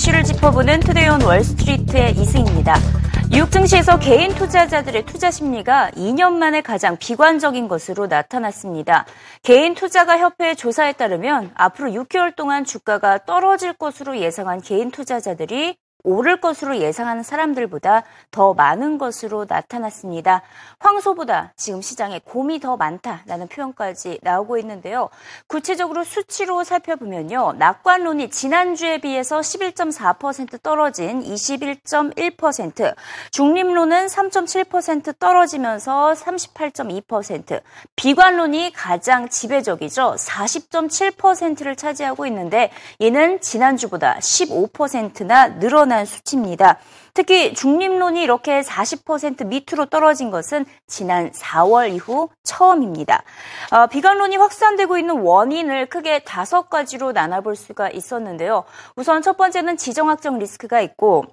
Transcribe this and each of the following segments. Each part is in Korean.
이슈를 짚어보는 투데이온 월스트리트의 이승입니다. 뉴욕 증시에서 개인 투자자들의 투자 심리가 2년 만에 가장 비관적인 것으로 나타났습니다. 개인 투자가 협회의 조사에 따르면 앞으로 6개월 동안 주가가 떨어질 것으로 예상한 개인 투자자들이 오를 것으로 예상하는 사람들보다 더 많은 것으로 나타났습니다. 황소보다 지금 시장에 곰이 더 많다라는 표현까지 나오고 있는데요. 구체적으로 수치로 살펴보면요. 낙관론이 지난주에 비해서 11.4% 떨어진 21.1%, 중립론은 3.7% 떨어지면서 38.2%, 비관론이 가장 지배적이죠. 40.7%를 차지하고 있는데 이는 지난주보다 15%나 늘어 늘어난 수치입니다. 특히 중립론이 이렇게 40% 밑으로 떨어진 것은 지난 4월 이후 처음입니다. 어, 비관론이 확산되고 있는 원인을 크게 다섯 가지로 나눠볼 수가 있었는데요. 우선 첫 번째는 지정학적 리스크가 있고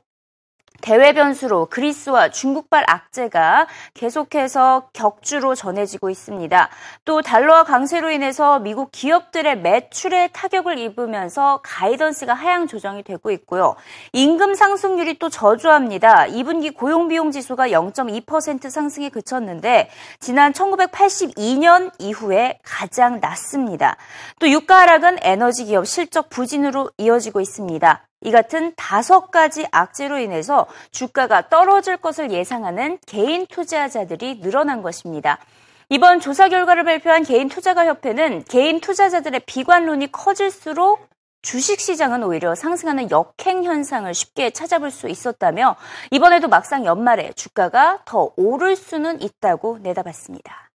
대외 변수로 그리스와 중국발 악재가 계속해서 격주로 전해지고 있습니다. 또 달러와 강세로 인해서 미국 기업들의 매출에 타격을 입으면서 가이던스가 하향 조정이 되고 있고요. 임금 상승률이 또 저조합니다. 2분기 고용비용 지수가 0.2% 상승에 그쳤는데 지난 1982년 이후에 가장 낮습니다. 또 유가 하락은 에너지 기업 실적 부진으로 이어지고 있습니다. 이 같은 다섯 가지 악재로 인해서 주가가 떨어질 것을 예상하는 개인 투자자들이 늘어난 것입니다. 이번 조사 결과를 발표한 개인 투자가 협회는 개인 투자자들의 비관론이 커질수록 주식 시장은 오히려 상승하는 역행 현상을 쉽게 찾아볼 수 있었다며 이번에도 막상 연말에 주가가 더 오를 수는 있다고 내다봤습니다.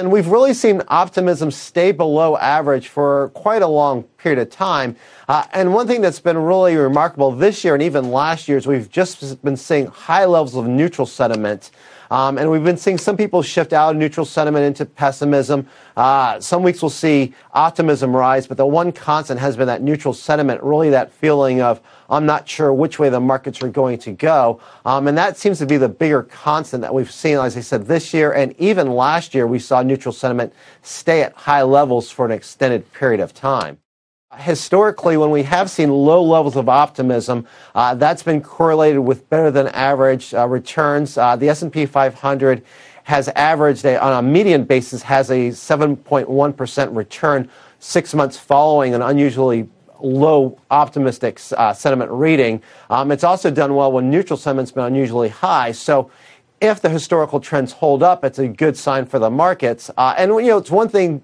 And we've really seen optimism stay below average for quite a long period of time. Uh, and one thing that's been really remarkable this year and even last year is we've just been seeing high levels of neutral sentiment um, and we've been seeing some people shift out of neutral sentiment into pessimism. Uh, some weeks we'll see optimism rise, but the one constant has been that neutral sentiment, really that feeling of, I'm not sure which way the markets are going to go. Um, and that seems to be the bigger constant that we've seen, as I said, this year and even last year, we saw neutral sentiment stay at high levels for an extended period of time. Historically, when we have seen low levels of optimism, uh, that's been correlated with better than average uh, returns. Uh, the S&P 500 has averaged a, on a median basis has a 7.1% return six months following an unusually low optimistic uh, sentiment reading. Um, it's also done well when neutral sentiment's been unusually high. So if the historical trends hold up, it's a good sign for the markets. Uh, and you know, it's one thing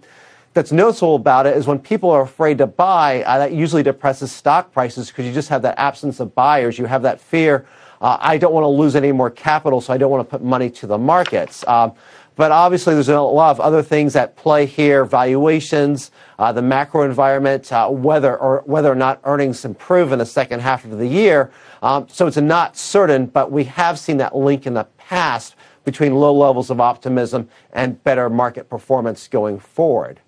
that's noticeable about it is when people are afraid to buy, uh, that usually depresses stock prices because you just have that absence of buyers. You have that fear. Uh, I don't want to lose any more capital, so I don't want to put money to the markets. Um, but obviously, there's a lot of other things at play here: valuations, uh, the macro environment, uh, whether or whether or not earnings improve in the second half of the year. Um, so it's not certain, but we have seen that link in the past between low levels of optimism and better market performance going forward.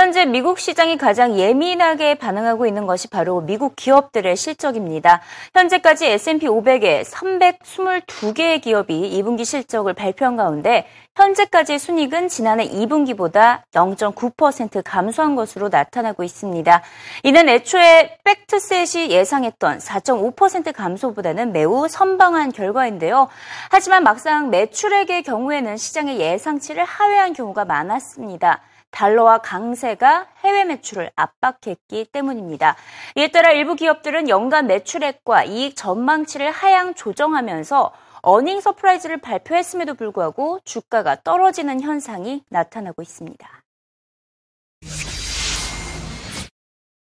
현재 미국 시장이 가장 예민하게 반응하고 있는 것이 바로 미국 기업들의 실적입니다. 현재까지 S&P 500에 322개의 기업이 2분기 실적을 발표한 가운데 현재까지의 순익은 지난해 2분기보다 0.9% 감소한 것으로 나타나고 있습니다. 이는 애초에 팩트셋이 예상했던 4.5% 감소보다는 매우 선방한 결과인데요. 하지만 막상 매출액의 경우에는 시장의 예상치를 하회한 경우가 많았습니다. 달러와 강세가 해외 매출을 압박했기 때문입니다. 이에 따라 일부 기업들은 연간 매출액과 이익 전망치를 하향 조정하면서 어닝 서프라이즈를 발표했음에도 불구하고 주가가 떨어지는 현상이 나타나고 있습니다.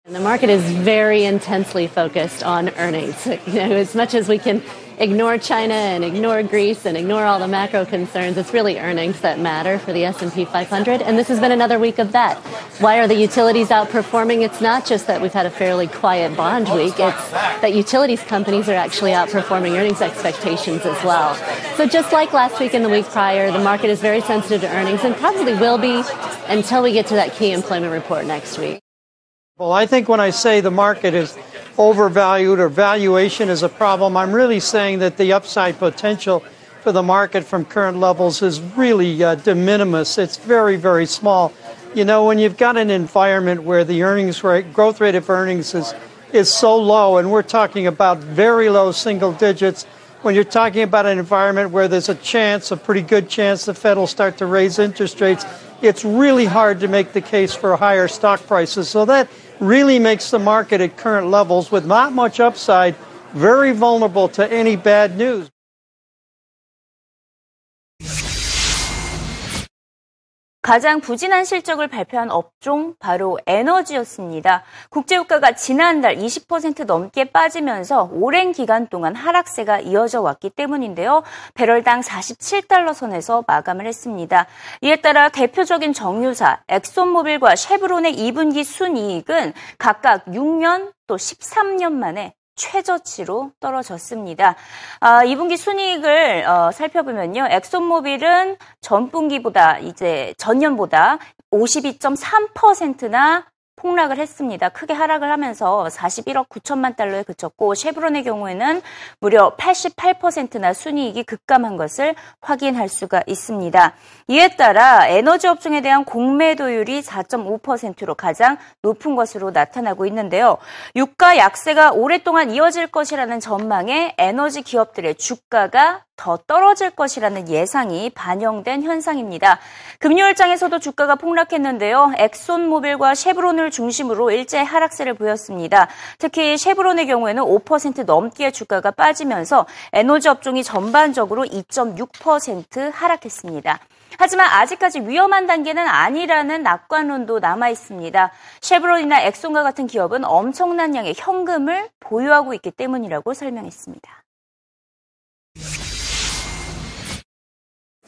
The market is very intensely focused on earnings. You know, as much as we can ignore China and ignore Greece and ignore all the macro concerns, it's really earnings that matter for the S&P 500. And this has been another week of that. Why are the utilities outperforming? It's not just that we've had a fairly quiet bond week. It's that utilities companies are actually outperforming earnings expectations as well. So just like last week and the week prior, the market is very sensitive to earnings and probably will be until we get to that key employment report next week. Well, I think when I say the market is overvalued or valuation is a problem, I'm really saying that the upside potential for the market from current levels is really uh, de minimis. It's very, very small. You know, when you've got an environment where the earnings rate, growth rate of earnings is, is so low, and we're talking about very low single digits, when you're talking about an environment where there's a chance, a pretty good chance, the Fed will start to raise interest rates, it's really hard to make the case for higher stock prices. So that really makes the market at current levels with not much upside very vulnerable to any bad news. 가장 부진한 실적을 발표한 업종 바로 에너지였습니다. 국제유가가 지난달 20% 넘게 빠지면서 오랜 기간 동안 하락세가 이어져 왔기 때문인데요. 배럴당 47달러 선에서 마감을 했습니다. 이에 따라 대표적인 정유사 엑손모빌과 쉐브론의 2분기 순이익은 각각 6년 또 13년 만에 최저치로 떨어졌습니다. 아, 2분기 순이익을 어, 살펴보면요. 엑손모빌은 전분기보다 이제 전년보다 52.3%나 폭락을 했습니다. 크게 하락을 하면서 41억 9천만 달러에 그쳤고 쉐브론의 경우에는 무려 88%나 순이익이 급감한 것을 확인할 수가 있습니다. 이에 따라 에너지 업종에 대한 공매도율이 4.5%로 가장 높은 것으로 나타나고 있는데요. 유가 약세가 오랫동안 이어질 것이라는 전망에 에너지 기업들의 주가가 더 떨어질 것이라는 예상이 반영된 현상입니다. 금요일장에서도 주가가 폭락했는데요. 엑손모빌과 쉐브론을 중심으로 일제 하락세를 보였습니다. 특히 쉐브론의 경우에는 5% 넘게 주가가 빠지면서 에너지 업종이 전반적으로 2.6% 하락했습니다. 하지만 아직까지 위험한 단계는 아니라는 낙관론도 남아 있습니다. 쉐브론이나 엑손과 같은 기업은 엄청난 양의 현금을 보유하고 있기 때문이라고 설명했습니다.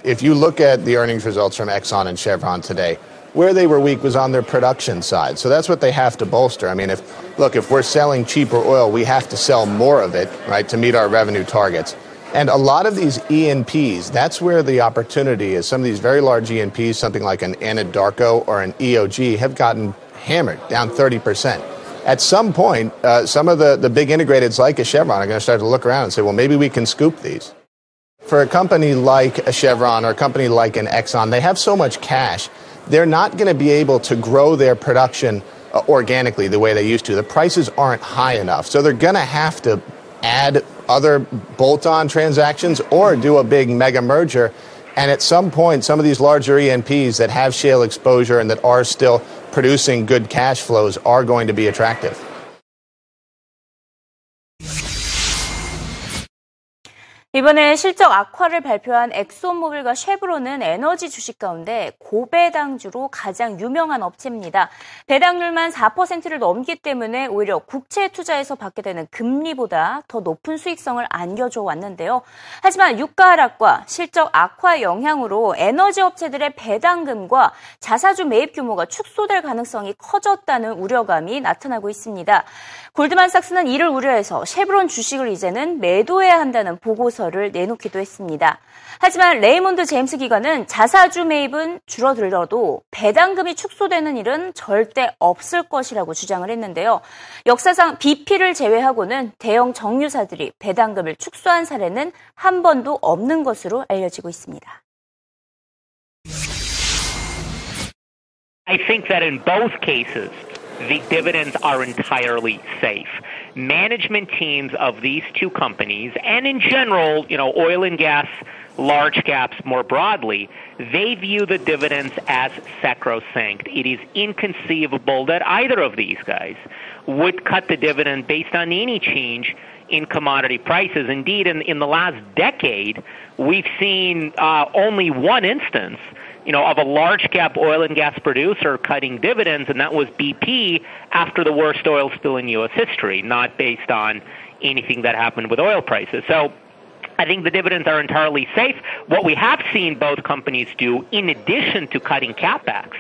If you look at the earnings results from Exxon and Chevron today, where they were weak was on their production side. So that's what they have to bolster. I mean, if look, if we're selling cheaper oil, we have to sell more of it, right, to meet our revenue targets. And a lot of these E&Ps, that's where the opportunity is. Some of these very large E&Ps, something like an Anadarko or an EOG, have gotten hammered, down 30%. At some point, uh, some of the, the big integrateds like a Chevron are going to start to look around and say, well, maybe we can scoop these. For a company like a Chevron or a company like an Exxon, they have so much cash, they're not going to be able to grow their production uh, organically the way they used to. The prices aren't high enough. So they're going to have to add other bolt on transactions or do a big mega merger. And at some point, some of these larger ENPs that have shale exposure and that are still producing good cash flows are going to be attractive. 이번에 실적 악화를 발표한 엑소모빌과 쉐브론은 에너지 주식 가운데 고배당주로 가장 유명한 업체입니다. 배당률만 4%를 넘기 때문에 오히려 국채 투자에서 받게 되는 금리보다 더 높은 수익성을 안겨줘 왔는데요. 하지만 유가 하락과 실적 악화 영향으로 에너지 업체들의 배당금과 자사주 매입 규모가 축소될 가능성이 커졌다는 우려감이 나타나고 있습니다. 골드만삭스는 이를 우려해서 쉐브론 주식을 이제는 매도해야 한다는 보고서 를 내놓기도 했습니다. 하지만 레이몬드 제임스 기관은 자사주 매입은 줄어들어도 배당금이 축소되는 일은 절대 없을 것이라고 주장을 했는데요. 역사상 BP를 제외하고는 대형 정유사들이 배당금을 축소한 사례는 한 번도 없는 것으로 알려지고 있습니다. I think that in both cases, the dividends are entirely safe. Management teams of these two companies, and in general, you know, oil and gas large caps more broadly, they view the dividends as sacrosanct. It is inconceivable that either of these guys would cut the dividend based on any change in commodity prices. Indeed, in, in the last decade, we've seen uh, only one instance you know, of a large cap oil and gas producer cutting dividends, and that was BP after the worst oil spill in U.S. history, not based on anything that happened with oil prices. So I think the dividends are entirely safe. What we have seen both companies do, in addition to cutting capex,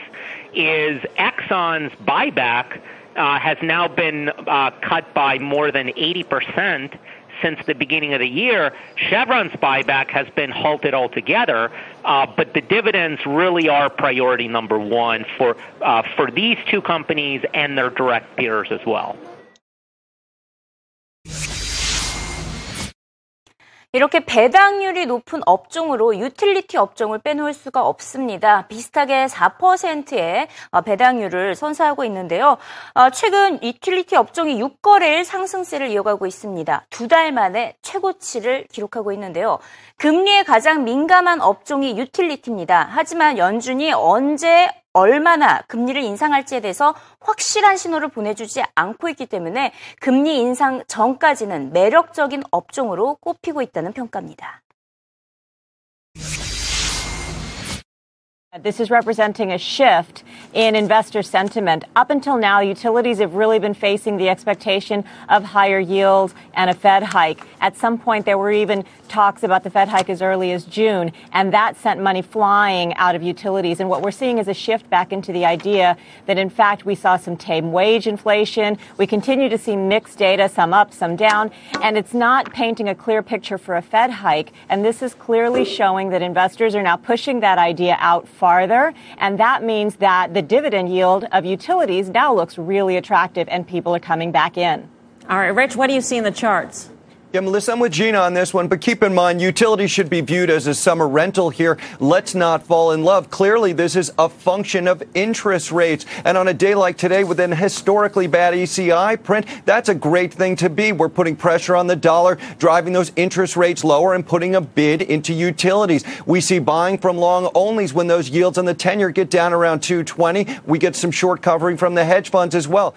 is Exxon's buyback uh, has now been uh, cut by more than 80 percent since the beginning of the year. Chevron's buyback has been halted altogether, uh, but the dividends really are priority number one for uh, for these two companies and their direct peers as well. 이렇게 배당률이 높은 업종으로 유틸리티 업종을 빼놓을 수가 없습니다. 비슷하게 4%의 어, 배당률을 선사하고 있는데요. 어, 최근 유틸리티 업종이 6거래일 상승세를 이어가고 있습니다. 두 달 만에 최고치를 기록하고 있는데요. 금리에 가장 민감한 업종이 유틸리티입니다. 하지만 연준이 언제 얼마나 금리를 인상할지에 대해서 확실한 신호를 보내주지 않고 있기 때문에 금리 인상 전까지는 매력적인 업종으로 꼽히고 있다는 평가입니다. Uh, this is representing a shift in investor sentiment. Up until now, utilities have really been facing the expectation of higher yields and a Fed hike. At some point, there were even talks about the Fed hike as early as June, and that sent money flying out of utilities. And what we're seeing is a shift back into the idea that, in fact, we saw some tame wage inflation. We continue to see mixed data, some up, some down, and it's not painting a clear picture for a Fed hike. And this is clearly showing that investors are now pushing that idea out farther. And that means that the dividend yield of utilities now looks really attractive and people are coming back in. All right, Rich, what do you see in the charts? Yeah, Melissa, I'm with Gina on this one, but keep in mind, utilities should be viewed as a summer rental here. Let's not fall in love. Clearly, this is a function of interest rates. And on a day like today with an historically bad ECI print, that's a great thing to be. We're putting pressure on the dollar, driving those interest rates lower and putting a bid into utilities. We see buying from long onlys when those yields on the 10 year get down around 220. We get some short covering from the hedge funds as well.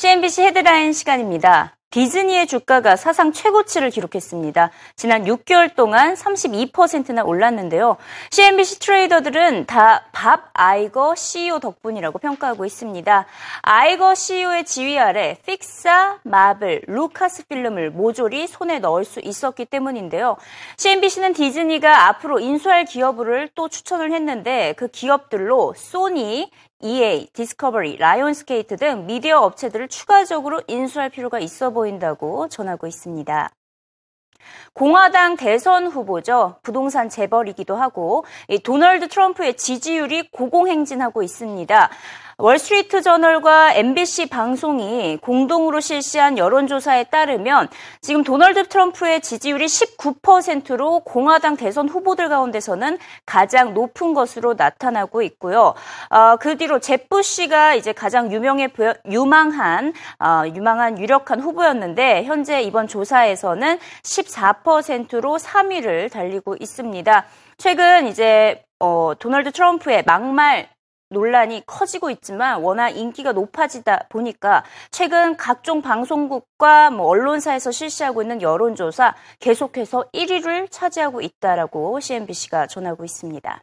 CNBC 헤드라인 시간입니다. 디즈니의 주가가 사상 최고치를 기록했습니다. 지난 6개월 동안 32%나 올랐는데요. CNBC 트레이더들은 다 밥 아이거 CEO 덕분이라고 평가하고 있습니다. 아이거 CEO의 지휘 아래 픽사, 마블, 루카스 필름을 모조리 손에 넣을 수 있었기 때문인데요. CNBC는 디즈니가 앞으로 인수할 기업을 또 추천을 했는데 그 기업들로 소니, EA, 디스커버리, 라이온스게이트 등 미디어 업체들을 추가적으로 인수할 필요가 있어 보인다고 전하고 있습니다. 공화당 대선 후보죠. 부동산 재벌이기도 하고 도널드 트럼프의 지지율이 고공행진하고 있습니다. 월스트리트 저널과 MBC 방송이 공동으로 실시한 여론조사에 따르면 지금 도널드 트럼프의 지지율이 19%로 공화당 대선 후보들 가운데서는 가장 높은 것으로 나타나고 있고요. 어, 그 뒤로 제프 씨가 이제 가장 유명해 보여, 유망한 어, 유망한 유력한 후보였는데 현재 이번 조사에서는 14%로 3위를 달리고 있습니다. 최근 이제 어, 도널드 트럼프의 막말 논란이 커지고 있지만 워낙 인기가 높아지다 보니까 최근 각종 방송국과 뭐 언론사에서 실시하고 있는 여론조사 계속해서 1위를 차지하고 있다라고 CNBC가 전하고 있습니다.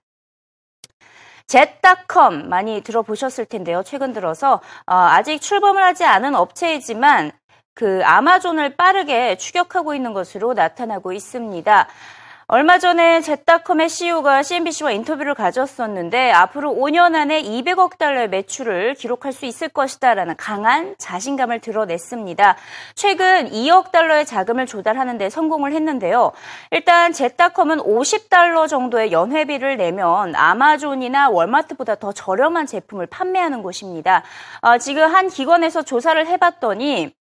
jet.com 많이 들어보셨을 텐데요. 최근 들어서 어, 아직 출범을 하지 않은 업체이지만 그 아마존을 빠르게 추격하고 있는 것으로 나타나고 있습니다. 얼마 전에 제타컴의 CEO가 CNBC와 인터뷰를 가졌었는데 앞으로 5년 안에 200억 달러의 매출을 기록할 수 있을 것이다라는 강한 자신감을 드러냈습니다. 최근 2억 달러의 자금을 조달하는 데 성공을 했는데요. 일단 제타컴은 50달러 정도의 연회비를 내면 아마존이나 월마트보다 더 저렴한 제품을 판매하는 곳입니다. 어, 지금 한 기관에서 조사를 해봤더니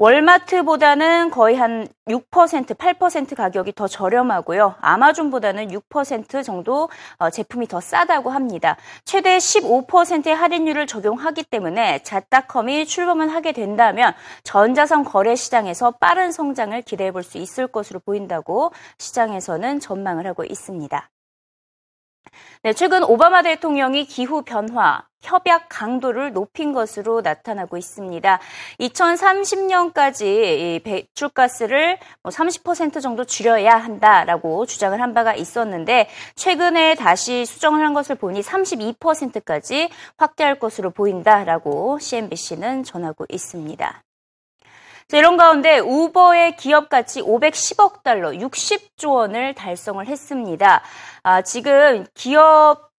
월마트보다는 거의 한 6%, 8% 가격이 더 저렴하고요. 아마존보다는 6% 정도 어, 제품이 더 싸다고 합니다. 최대 15%의 할인율을 적용하기 때문에 자따컴이 출범을 하게 된다면 전자상 거래 시장에서 빠른 성장을 기대해 볼 수 있을 것으로 보인다고 시장에서는 전망을 하고 있습니다. 네, 최근 오바마 대통령이 기후 변화, 협약 강도를 높인 것으로 나타나고 있습니다. 2030년까지 배출가스를 30%뭐 정도 줄여야 한다라고 주장을 한 바가 있었는데 최근에 다시 수정을 한 것을 보니 32%까지 확대할 것으로 보인다라고 CNBC는 전하고 있습니다. 이런 가운데 우버의 기업 가치 510억 달러, 60조 원을 달성을 했습니다. 아, 지금 기업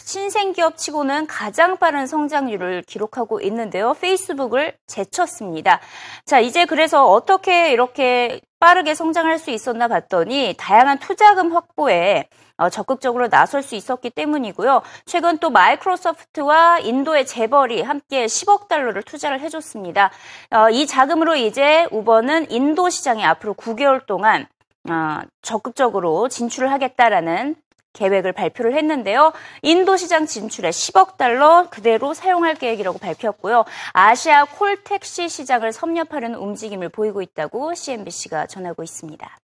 신생 기업 치고는 가장 빠른 성장률을 기록하고 있는데요. 페이스북을 제쳤습니다. 자, 이제 그래서 어떻게 이렇게 빠르게 성장할 수 있었나 봤더니 다양한 투자금 확보에 어, 적극적으로 나설 수 있었기 때문이고요. 최근 또 마이크로소프트와 인도의 재벌이 함께 10억 달러를 투자를 해줬습니다. 어, 이 자금으로 이제 우버는 인도 시장에 앞으로 9개월 동안 어, 적극적으로 진출을 하겠다라는 계획을 발표를 했는데요. 인도 시장 진출에 10억 달러 그대로 사용할 계획이라고 밝혔고요. 아시아 콜택시 시장을 섭렵하려는 움직임을 보이고 있다고 CNBC가 전하고 있습니다.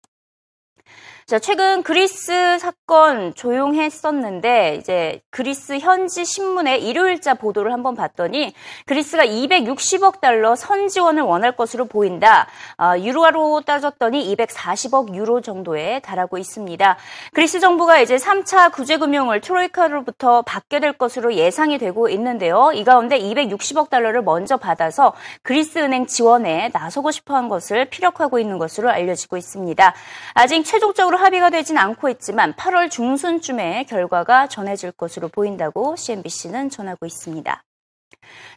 자, 최근 그리스 사건 조용했었는데 이제 그리스 현지 신문의 일요일자 보도를 한번 봤더니 그리스가 260억 달러 선지원을 원할 것으로 보인다. 어, 유로화로 따졌더니 240억 유로 정도에 달하고 있습니다. 그리스 정부가 이제 3차 구제 금융을 트로이카로부터 받게 될 것으로 예상이 되고 있는데요. 이 가운데 260억 달러를 먼저 받아서 그리스 은행 지원에 나서고 싶어 한 것을 피력하고 있는 것으로 알려지고 있습니다. 아직 최종적으로 합의가 되진 않고 있지만 8월 중순쯤에 결과가 전해질 것으로 보인다고 CNBC는 전하고 있습니다.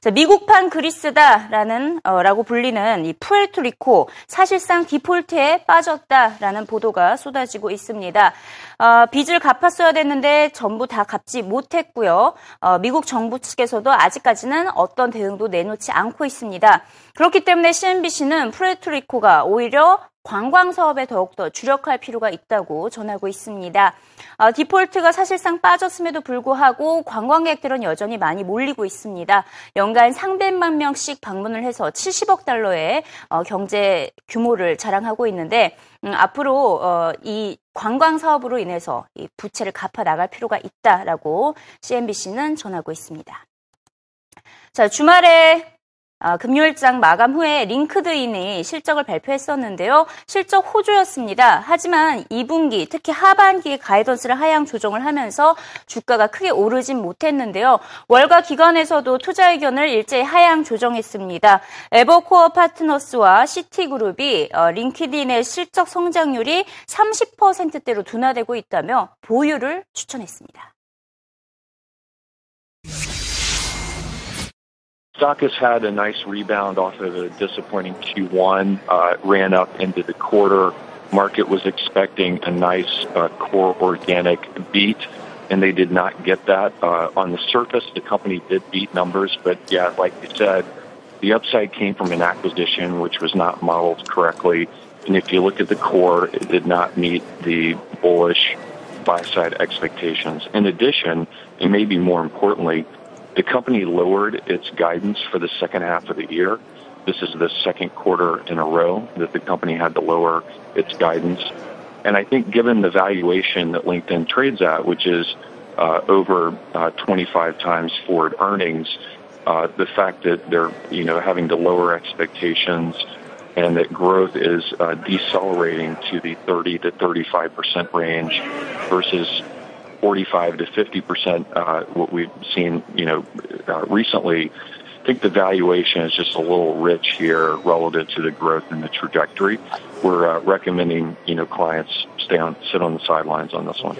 자, 미국판 그리스다라는 어, 라고 불리는 이 푸에르토리코 사실상 디폴트에 빠졌다라는 보도가 쏟아지고 있습니다. 어, 빚을 갚았어야 됐는데 전부 다 갚지 못했고요. 어, 미국 정부 측에서도 아직까지는 어떤 대응도 내놓지 않고 있습니다. 그렇기 때문에 CNBC는 푸에르토리코가 오히려 관광 사업에 더욱더 주력할 필요가 있다고 전하고 있습니다. 어, 디폴트가 사실상 빠졌음에도 불구하고 관광객들은 여전히 많이 몰리고 있습니다. 연간 상백만 명씩 방문을 해서 70억 달러의 어, 경제 규모를 자랑하고 있는데 음, 앞으로 어, 이 관광 사업으로 인해서 이 부채를 갚아 나갈 필요가 있다라고 CNBC는 전하고 있습니다. 자, 주말에 아, 금요일장 마감 후에 링크드인이 실적을 발표했었는데요. 실적 호조였습니다. 하지만 2분기, 특히 하반기 가이던스를 하향 조정을 하면서 주가가 크게 오르진 못했는데요. 월가 기관에서도 투자 의견을 일제히 하향 조정했습니다. 에버코어 파트너스와 시티그룹이 어, 링크드인의 실적 성장률이 30%대로 둔화되고 있다며 보유를 추천했습니다. Stock has had a nice rebound off of a disappointing Q1, uh, ran up into the quarter. Market was expecting a nice uh, core organic beat, and they did not get that. Uh, on the surface, the company did beat numbers, but yeah, like you said, the upside came from an acquisition which was not modeled correctly. And if you look at the core, it did not meet the bullish buy side expectations. In addition, and maybe more importantly, the company lowered its guidance for the second half of the year. This is the second quarter in a row that the company had to lower its guidance. And I think given the valuation that LinkedIn trades at, which is uh, over uh, 25 times forward earnings, uh, the fact that they're you know having to lower expectations and that growth is uh, decelerating to the 30 to 35 percent range versus 45 to 50 percent, uh, what we've seen, you know, uh, recently. I think the valuation is just a little rich here relative to the growth and the trajectory. We're uh, recommending, you know, clients stay on, sit on the sidelines on this one.